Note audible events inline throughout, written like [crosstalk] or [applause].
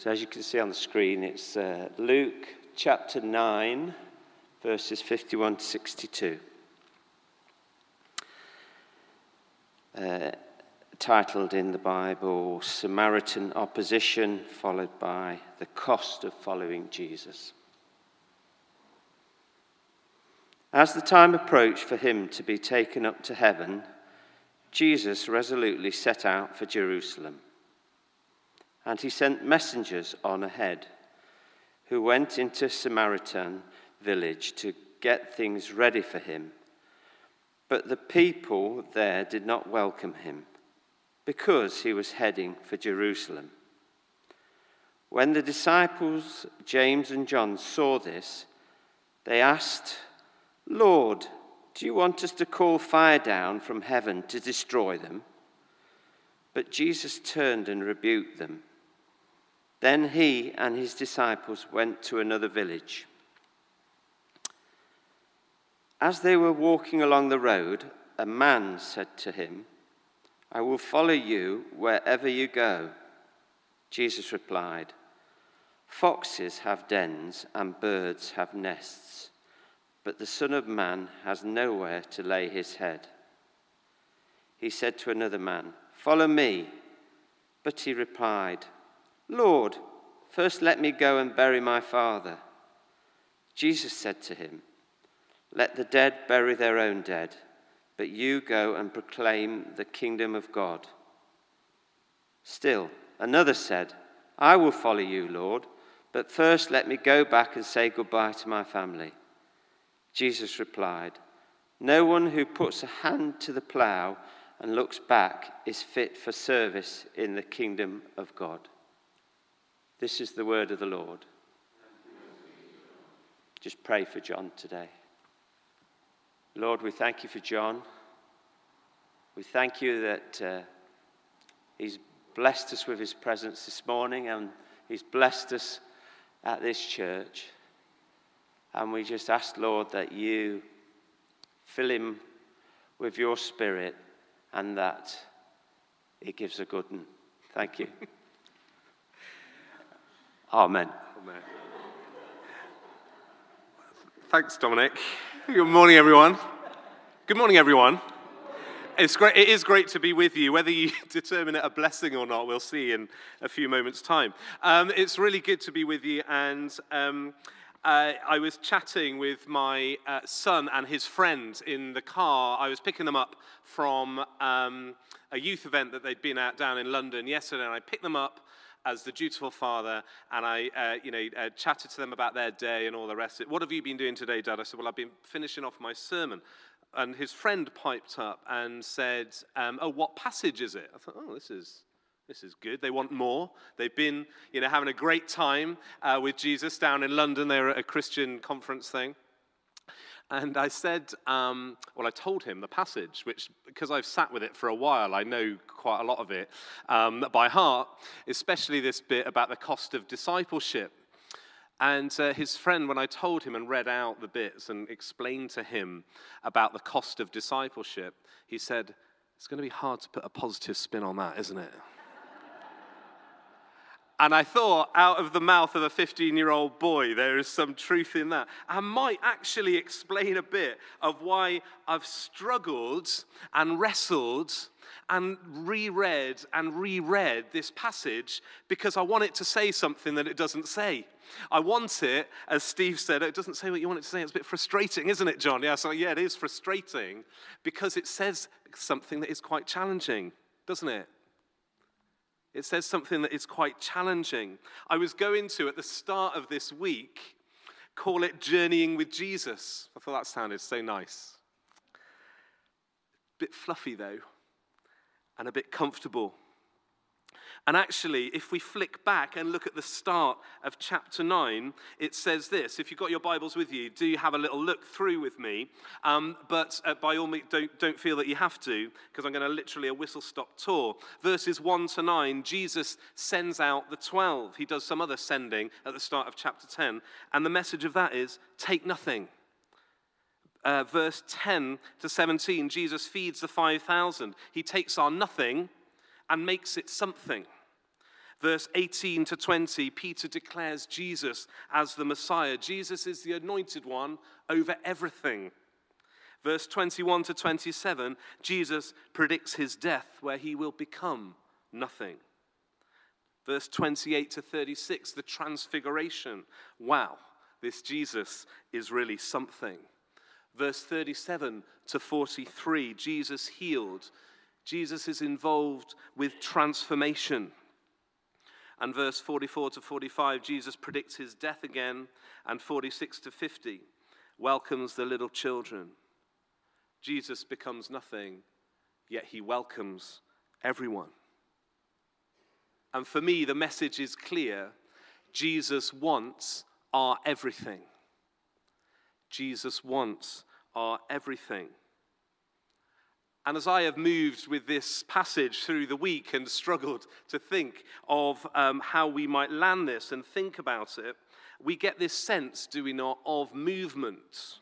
So, as you can see on the screen, it's uh, Luke chapter 9, verses 51 to 62. Uh, titled in the Bible, Samaritan Opposition, followed by The Cost of Following Jesus. As the time approached for him to be taken up to heaven, Jesus resolutely set out for Jerusalem. And he sent messengers on ahead who went into Samaritan village to get things ready for him. But the people there did not welcome him because he was heading for Jerusalem. When the disciples, James and John, saw this, they asked, Lord, do you want us to call fire down from heaven to destroy them? But Jesus turned and rebuked them. Then he and his disciples went to another village. As they were walking along the road, a man said to him, I will follow you wherever you go. Jesus replied, Foxes have dens and birds have nests, but the Son of Man has nowhere to lay his head. He said to another man, Follow me. But he replied, Lord, first let me go and bury my father. Jesus said to him, Let the dead bury their own dead, but you go and proclaim the kingdom of God. Still, another said, I will follow you, Lord, but first let me go back and say goodbye to my family. Jesus replied, No one who puts a hand to the plough and looks back is fit for service in the kingdom of God. This is the word of the Lord. Just pray for John today. Lord, we thank you for John. We thank you that uh, he's blessed us with his presence this morning and he's blessed us at this church. And we just ask, Lord, that you fill him with your spirit and that he gives a good one. Thank you. [laughs] Amen. Amen. Thanks, Dominic. Good morning, everyone. Good morning, everyone. It's great, it is great to be with you. Whether you [laughs] determine it a blessing or not, we'll see in a few moments' time. Um, it's really good to be with you. And um, uh, I was chatting with my uh, son and his friend in the car. I was picking them up from um, a youth event that they'd been at down in London yesterday. And I picked them up as the dutiful father, and I, uh, you know, uh, chatted to them about their day and all the rest. What have you been doing today, Dad? I said, well, I've been finishing off my sermon. And his friend piped up and said, um, oh, what passage is it? I thought, oh, this is, this is good. They want more. They've been, you know, having a great time uh, with Jesus down in London. They were at a Christian conference thing. And I said, um, well, I told him the passage, which, because I've sat with it for a while, I know quite a lot of it um, by heart, especially this bit about the cost of discipleship. And uh, his friend, when I told him and read out the bits and explained to him about the cost of discipleship, he said, It's going to be hard to put a positive spin on that, isn't it? And I thought, out of the mouth of a 15 year old boy, there is some truth in that. I might actually explain a bit of why I've struggled and wrestled and reread and reread this passage because I want it to say something that it doesn't say. I want it, as Steve said, it doesn't say what you want it to say. It's a bit frustrating, isn't it, John? Yeah, so yeah, it is frustrating because it says something that is quite challenging, doesn't it? It says something that is quite challenging. I was going to, at the start of this week, call it Journeying with Jesus. I thought that sounded so nice. A bit fluffy, though, and a bit comfortable. And actually, if we flick back and look at the start of chapter 9, it says this. If you've got your Bibles with you, do have a little look through with me. Um, but uh, by all means, don't, don't feel that you have to, because I'm going to literally a whistle stop tour. Verses 1 to 9, Jesus sends out the 12. He does some other sending at the start of chapter 10. And the message of that is take nothing. Uh, verse 10 to 17, Jesus feeds the 5,000. He takes our nothing and makes it something. Verse 18 to 20, Peter declares Jesus as the Messiah. Jesus is the anointed one over everything. Verse 21 to 27, Jesus predicts his death, where he will become nothing. Verse 28 to 36, the transfiguration. Wow, this Jesus is really something. Verse 37 to 43, Jesus healed. Jesus is involved with transformation. And verse 44 to 45, Jesus predicts his death again. And 46 to 50, welcomes the little children. Jesus becomes nothing, yet he welcomes everyone. And for me, the message is clear Jesus wants our everything. Jesus wants our everything. And as I have moved with this passage through the week and struggled to think of um, how we might land this and think about it, we get this sense, do we not, of movement.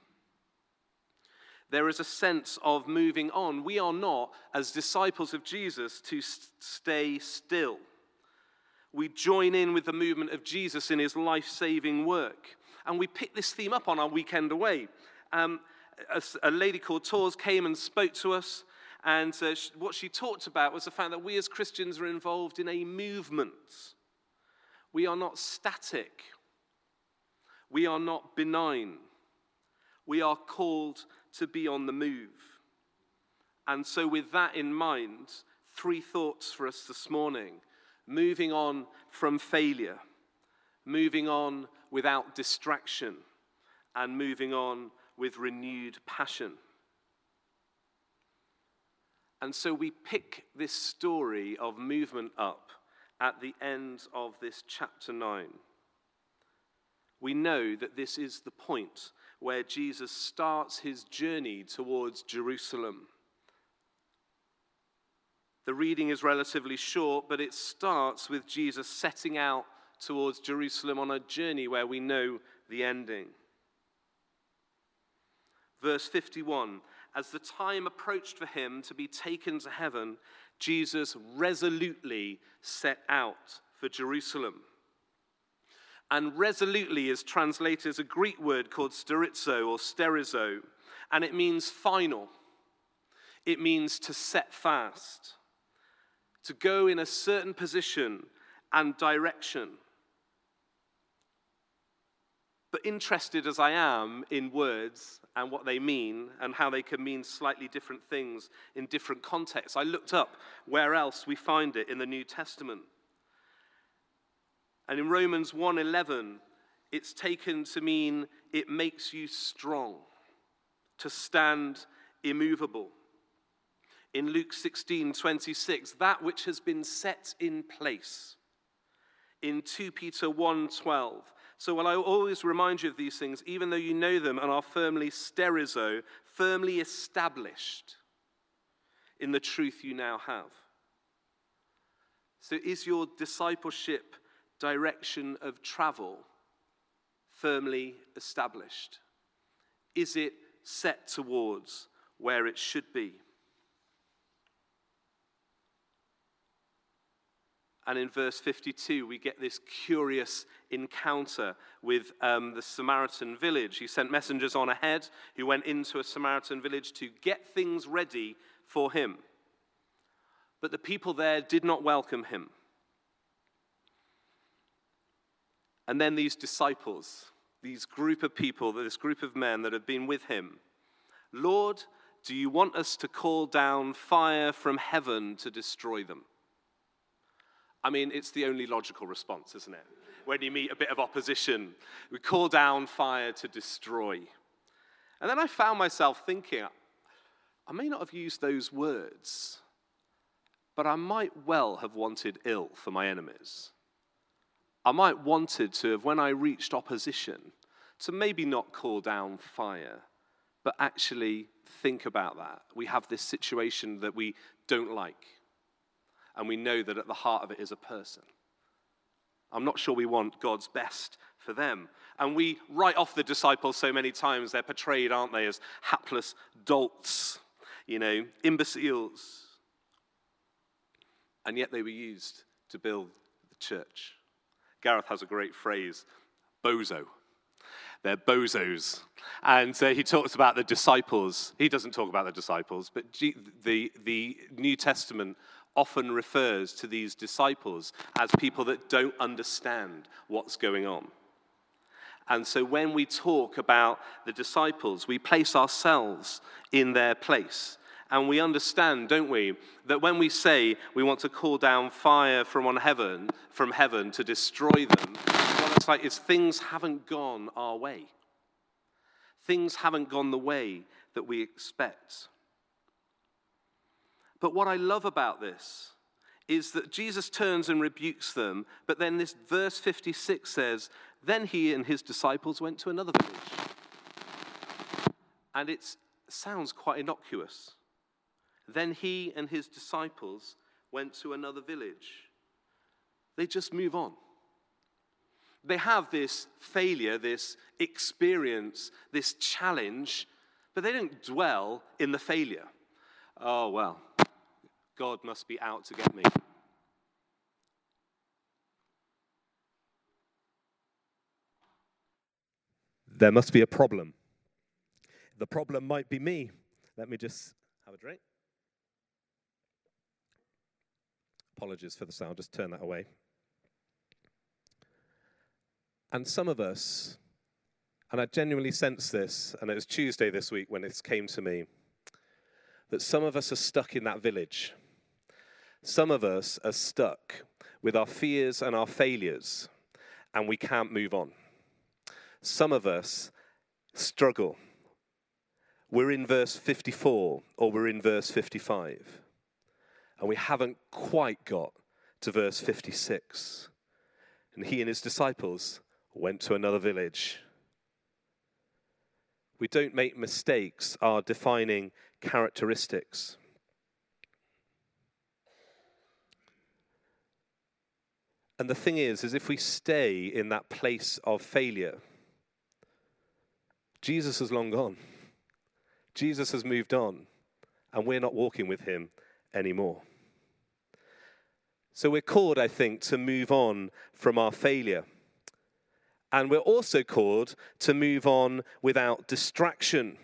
There is a sense of moving on. We are not, as disciples of Jesus, to stay still. We join in with the movement of Jesus in his life saving work. And we pick this theme up on our weekend away. Um, a, a, lady called Tors came and spoke to us, and uh, what she talked about was the fact that we as Christians are involved in a movement. We are not static, we are not benign. We are called to be on the move. And so, with that in mind, three thoughts for us this morning moving on from failure, moving on without distraction, and moving on with renewed passion. And so we pick this story of movement up at the end of this chapter 9. We know that this is the point where Jesus starts his journey towards Jerusalem. The reading is relatively short, but it starts with Jesus setting out towards Jerusalem on a journey where we know the ending. Verse 51 As the time approached for him to be taken to heaven, Jesus resolutely set out for Jerusalem. And resolutely is translated as a Greek word called sterizo or sterizo, and it means final. It means to set fast, to go in a certain position and direction. But interested as I am in words and what they mean and how they can mean slightly different things in different contexts, I looked up where else we find it in the New Testament. And in Romans 1:11, it's taken to mean it makes you strong, to stand immovable. In Luke 16:26, that which has been set in place. In 2 Peter 1:12, so while I always remind you of these things, even though you know them and are firmly sterizo, firmly established in the truth you now have. So is your discipleship direction of travel firmly established? Is it set towards where it should be? And in verse 52, we get this curious encounter with um, the Samaritan village. He sent messengers on ahead who went into a Samaritan village to get things ready for him. But the people there did not welcome him. And then these disciples, these group of people, this group of men that had been with him, Lord, do you want us to call down fire from heaven to destroy them? I mean, it's the only logical response, isn't it? When you meet a bit of opposition, we call down fire to destroy. And then I found myself thinking, I may not have used those words, but I might well have wanted ill for my enemies. I might wanted to have, when I reached opposition, to maybe not call down fire, but actually think about that. We have this situation that we don't like, and we know that at the heart of it is a person. I'm not sure we want God's best for them. And we write off the disciples so many times. They're portrayed, aren't they, as hapless dolts, you know, imbeciles. And yet they were used to build the church. Gareth has a great phrase bozo. They're bozos. And uh, he talks about the disciples. He doesn't talk about the disciples, but G- the, the New Testament often refers to these disciples as people that don't understand what's going on. And so when we talk about the disciples, we place ourselves in their place. And we understand, don't we, that when we say we want to call down fire from on heaven, from heaven to destroy them, what it's like is things haven't gone our way. Things haven't gone the way that we expect. But what I love about this is that Jesus turns and rebukes them, but then this verse 56 says, Then he and his disciples went to another village. And it sounds quite innocuous. Then he and his disciples went to another village. They just move on. They have this failure, this experience, this challenge, but they don't dwell in the failure. Oh, well, God must be out to get me. There must be a problem. The problem might be me. Let me just have a drink. Apologies for the sound, just turn that away. And some of us, and I genuinely sense this, and it was Tuesday this week when this came to me, that some of us are stuck in that village. Some of us are stuck with our fears and our failures, and we can't move on. Some of us struggle. We're in verse 54 or we're in verse 55, and we haven't quite got to verse 56. And he and his disciples went to another village. We don't make mistakes, our defining characteristics. And the thing is, is if we stay in that place of failure, Jesus has long gone. Jesus has moved on, and we're not walking with him anymore. So we're called, I think, to move on from our failure. And we're also called to move on without distraction.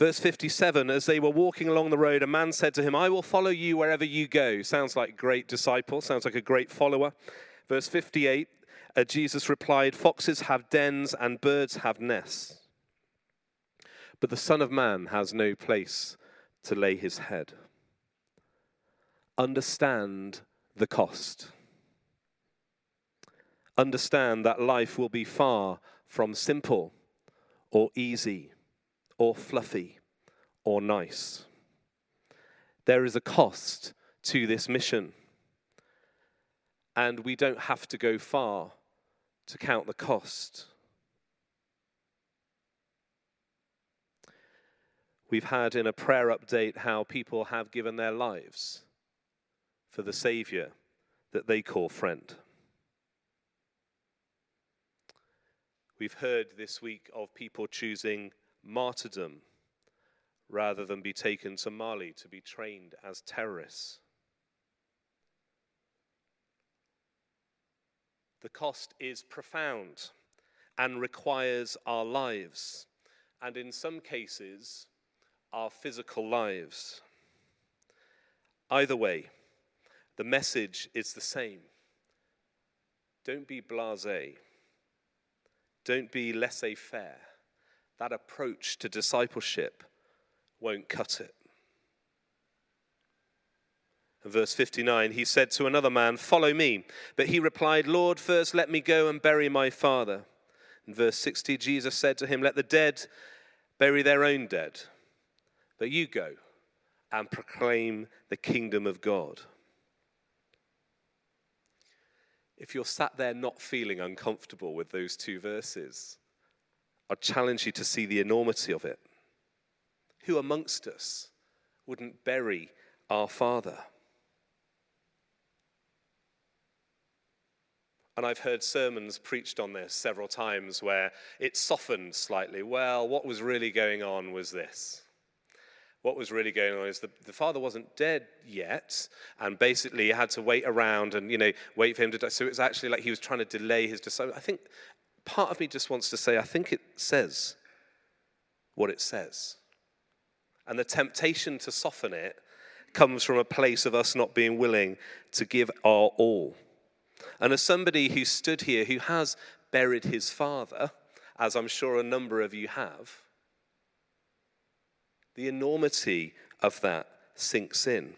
Verse 57 As they were walking along the road, a man said to him, I will follow you wherever you go. Sounds like great disciple, sounds like a great follower. Verse 58 uh, Jesus replied, Foxes have dens and birds have nests, but the Son of Man has no place to lay his head. Understand the cost. Understand that life will be far from simple or easy or fluffy or nice. There is a cost to this mission. And we don't have to go far to count the cost. We've had in a prayer update how people have given their lives for the Savior that they call friend. We've heard this week of people choosing martyrdom rather than be taken to Mali to be trained as terrorists. The cost is profound and requires our lives, and in some cases, our physical lives. Either way, the message is the same. Don't be blase. Don't be laissez faire that approach to discipleship won't cut it. In verse 59, he said to another man, Follow me. But he replied, Lord, first let me go and bury my father. In verse 60, Jesus said to him, Let the dead bury their own dead, but you go and proclaim the kingdom of God. If you're sat there not feeling uncomfortable with those two verses, I challenge you to see the enormity of it. Who amongst us wouldn't bury our Father? And I've heard sermons preached on this several times where it softened slightly. Well, what was really going on was this. what was really going on is the, the father wasn't dead yet, and basically had to wait around and, you know, wait for him to die. So it was actually like he was trying to delay his disciple. I think part of me just wants to say, I think it says what it says. And the temptation to soften it comes from a place of us not being willing to give our all. And as somebody who stood here who has buried his father, as I'm sure a number of you have, the enormity of that sinks in.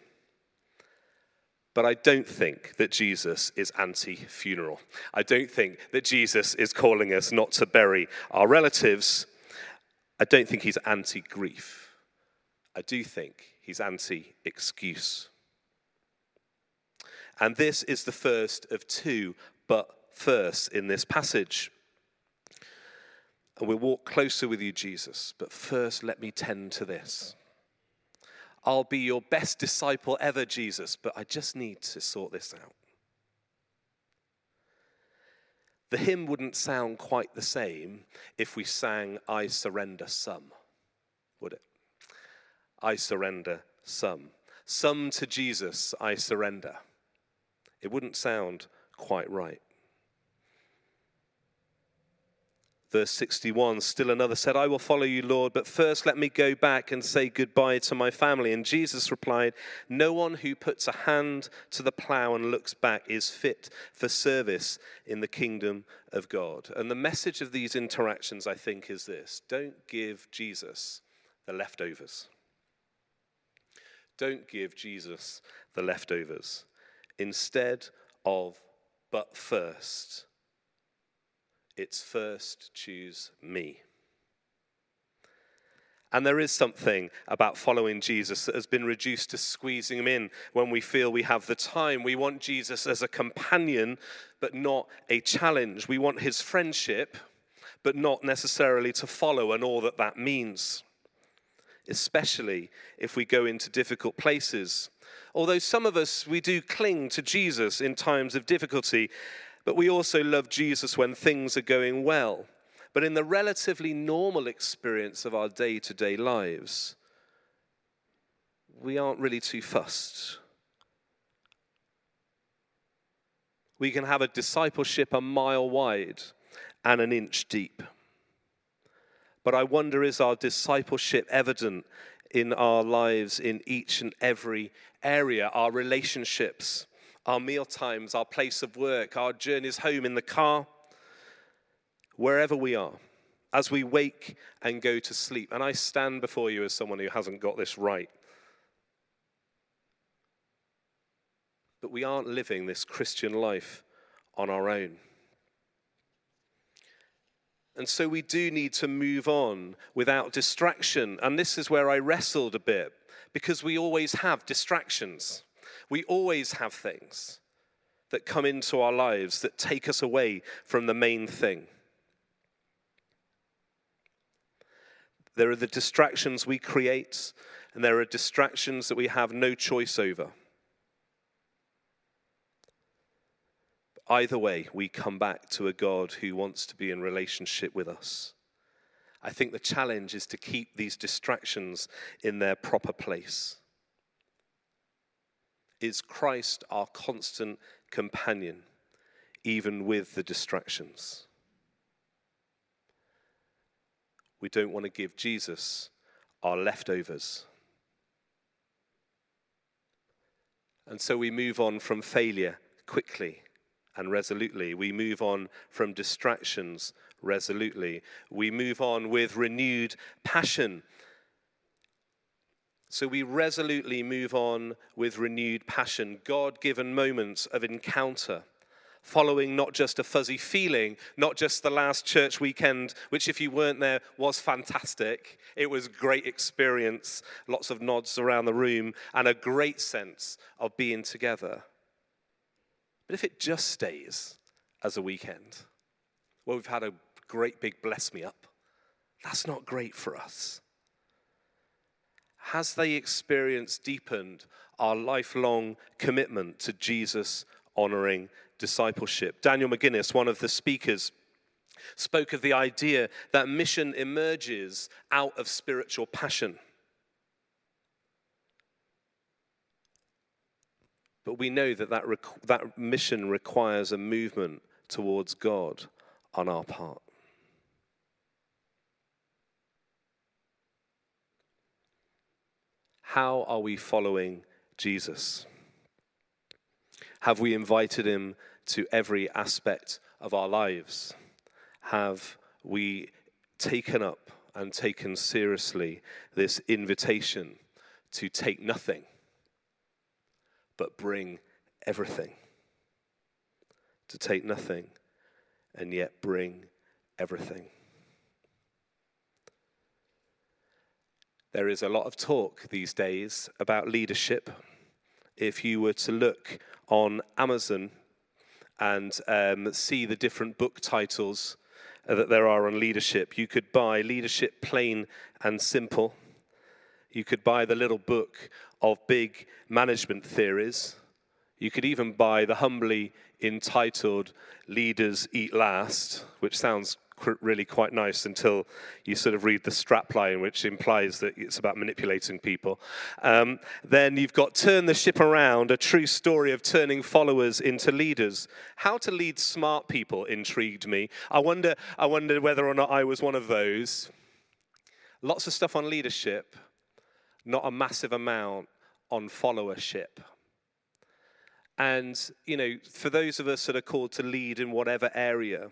But I don't think that Jesus is anti funeral. I don't think that Jesus is calling us not to bury our relatives. I don't think he's anti grief. I do think he's anti excuse. And this is the first of two, but first in this passage. And we'll walk closer with you, Jesus. But first, let me tend to this. I'll be your best disciple ever, Jesus, but I just need to sort this out. The hymn wouldn't sound quite the same if we sang, I surrender some, would it? I surrender some. Some to Jesus, I surrender. It wouldn't sound quite right. Verse 61 Still another said, I will follow you, Lord, but first let me go back and say goodbye to my family. And Jesus replied, No one who puts a hand to the plow and looks back is fit for service in the kingdom of God. And the message of these interactions, I think, is this don't give Jesus the leftovers. Don't give Jesus the leftovers. Instead of, but first, it's first choose me. And there is something about following Jesus that has been reduced to squeezing him in when we feel we have the time. We want Jesus as a companion, but not a challenge. We want his friendship, but not necessarily to follow and all that that means, especially if we go into difficult places. Although some of us, we do cling to Jesus in times of difficulty, but we also love Jesus when things are going well. But in the relatively normal experience of our day to day lives, we aren't really too fussed. We can have a discipleship a mile wide and an inch deep. But I wonder is our discipleship evident in our lives in each and every area, our relationships? Our meal times, our place of work, our journeys home in the car, wherever we are, as we wake and go to sleep. And I stand before you as someone who hasn't got this right. But we aren't living this Christian life on our own. And so we do need to move on without distraction. And this is where I wrestled a bit because we always have distractions. We always have things that come into our lives that take us away from the main thing. There are the distractions we create, and there are distractions that we have no choice over. Either way, we come back to a God who wants to be in relationship with us. I think the challenge is to keep these distractions in their proper place. Is Christ our constant companion, even with the distractions? We don't want to give Jesus our leftovers. And so we move on from failure quickly and resolutely. We move on from distractions resolutely. We move on with renewed passion so we resolutely move on with renewed passion, God given moments of encounter, following not just a fuzzy feeling, not just the last church weekend, which, if you weren't there, was fantastic. It was great experience, lots of nods around the room, and a great sense of being together. But if it just stays as a weekend, well, we've had a great big bless me up, that's not great for us has they experienced deepened our lifelong commitment to Jesus honoring discipleship? Daniel McGuinness, one of the speakers, spoke of the idea that mission emerges out of spiritual passion. But we know that that, that mission requires a movement towards God on our part. How are we following Jesus? Have we invited him to every aspect of our lives? Have we taken up and taken seriously this invitation to take nothing but bring everything? To take nothing and yet bring everything. There is a lot of talk these days about leadership. If you were to look on Amazon and um, see the different book titles that there are on leadership, you could buy Leadership Plain and Simple. You could buy the little book of big management theories. You could even buy the humbly entitled Leaders Eat Last, which sounds really quite nice until you sort of read the strapline, which implies that it's about manipulating people. Um, then you've got Turn the Ship Around, a true story of turning followers into leaders. How to lead smart people intrigued me. I wonder, I wonder whether or not I was one of those. Lots of stuff on leadership, not a massive amount on followership. And, you know, for those of us that are called to lead in whatever area,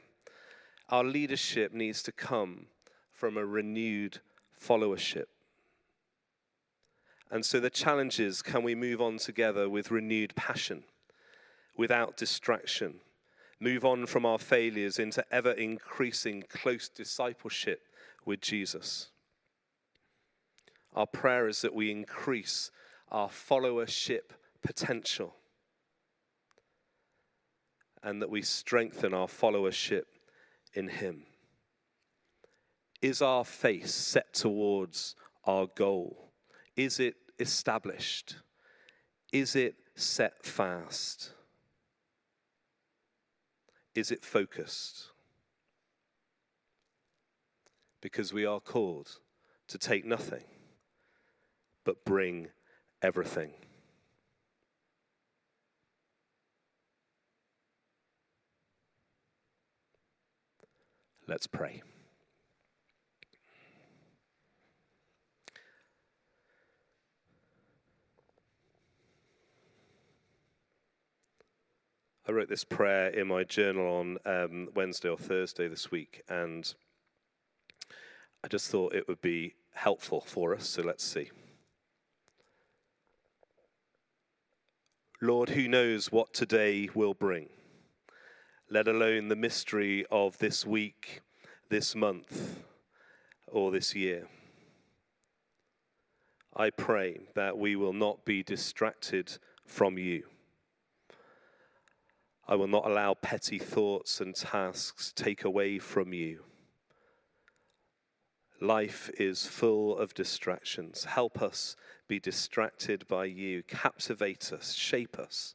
our leadership needs to come from a renewed followership. And so the challenge is can we move on together with renewed passion, without distraction, move on from our failures into ever increasing close discipleship with Jesus? Our prayer is that we increase our followership potential and that we strengthen our followership in Him? Is our face set towards our goal? Is it established? Is it set fast? Is it focused? Because we are called to take nothing, but bring everything. Let's pray. I wrote this prayer in my journal on um, Wednesday or Thursday this week, and I just thought it would be helpful for us, so let's see. Lord, who knows what today will bring? Let alone the mystery of this week, this month, or this year. I pray that we will not be distracted from you. I will not allow petty thoughts and tasks take away from you. Life is full of distractions. Help us be distracted by you. Captivate us, shape us,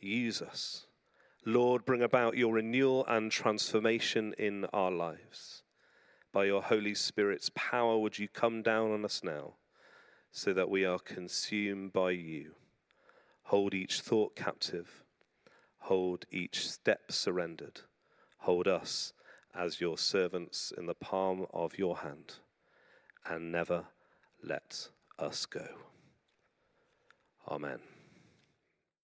use us. Lord, bring about your renewal and transformation in our lives. By your Holy Spirit's power, would you come down on us now so that we are consumed by you? Hold each thought captive, hold each step surrendered. Hold us as your servants in the palm of your hand, and never let us go. Amen.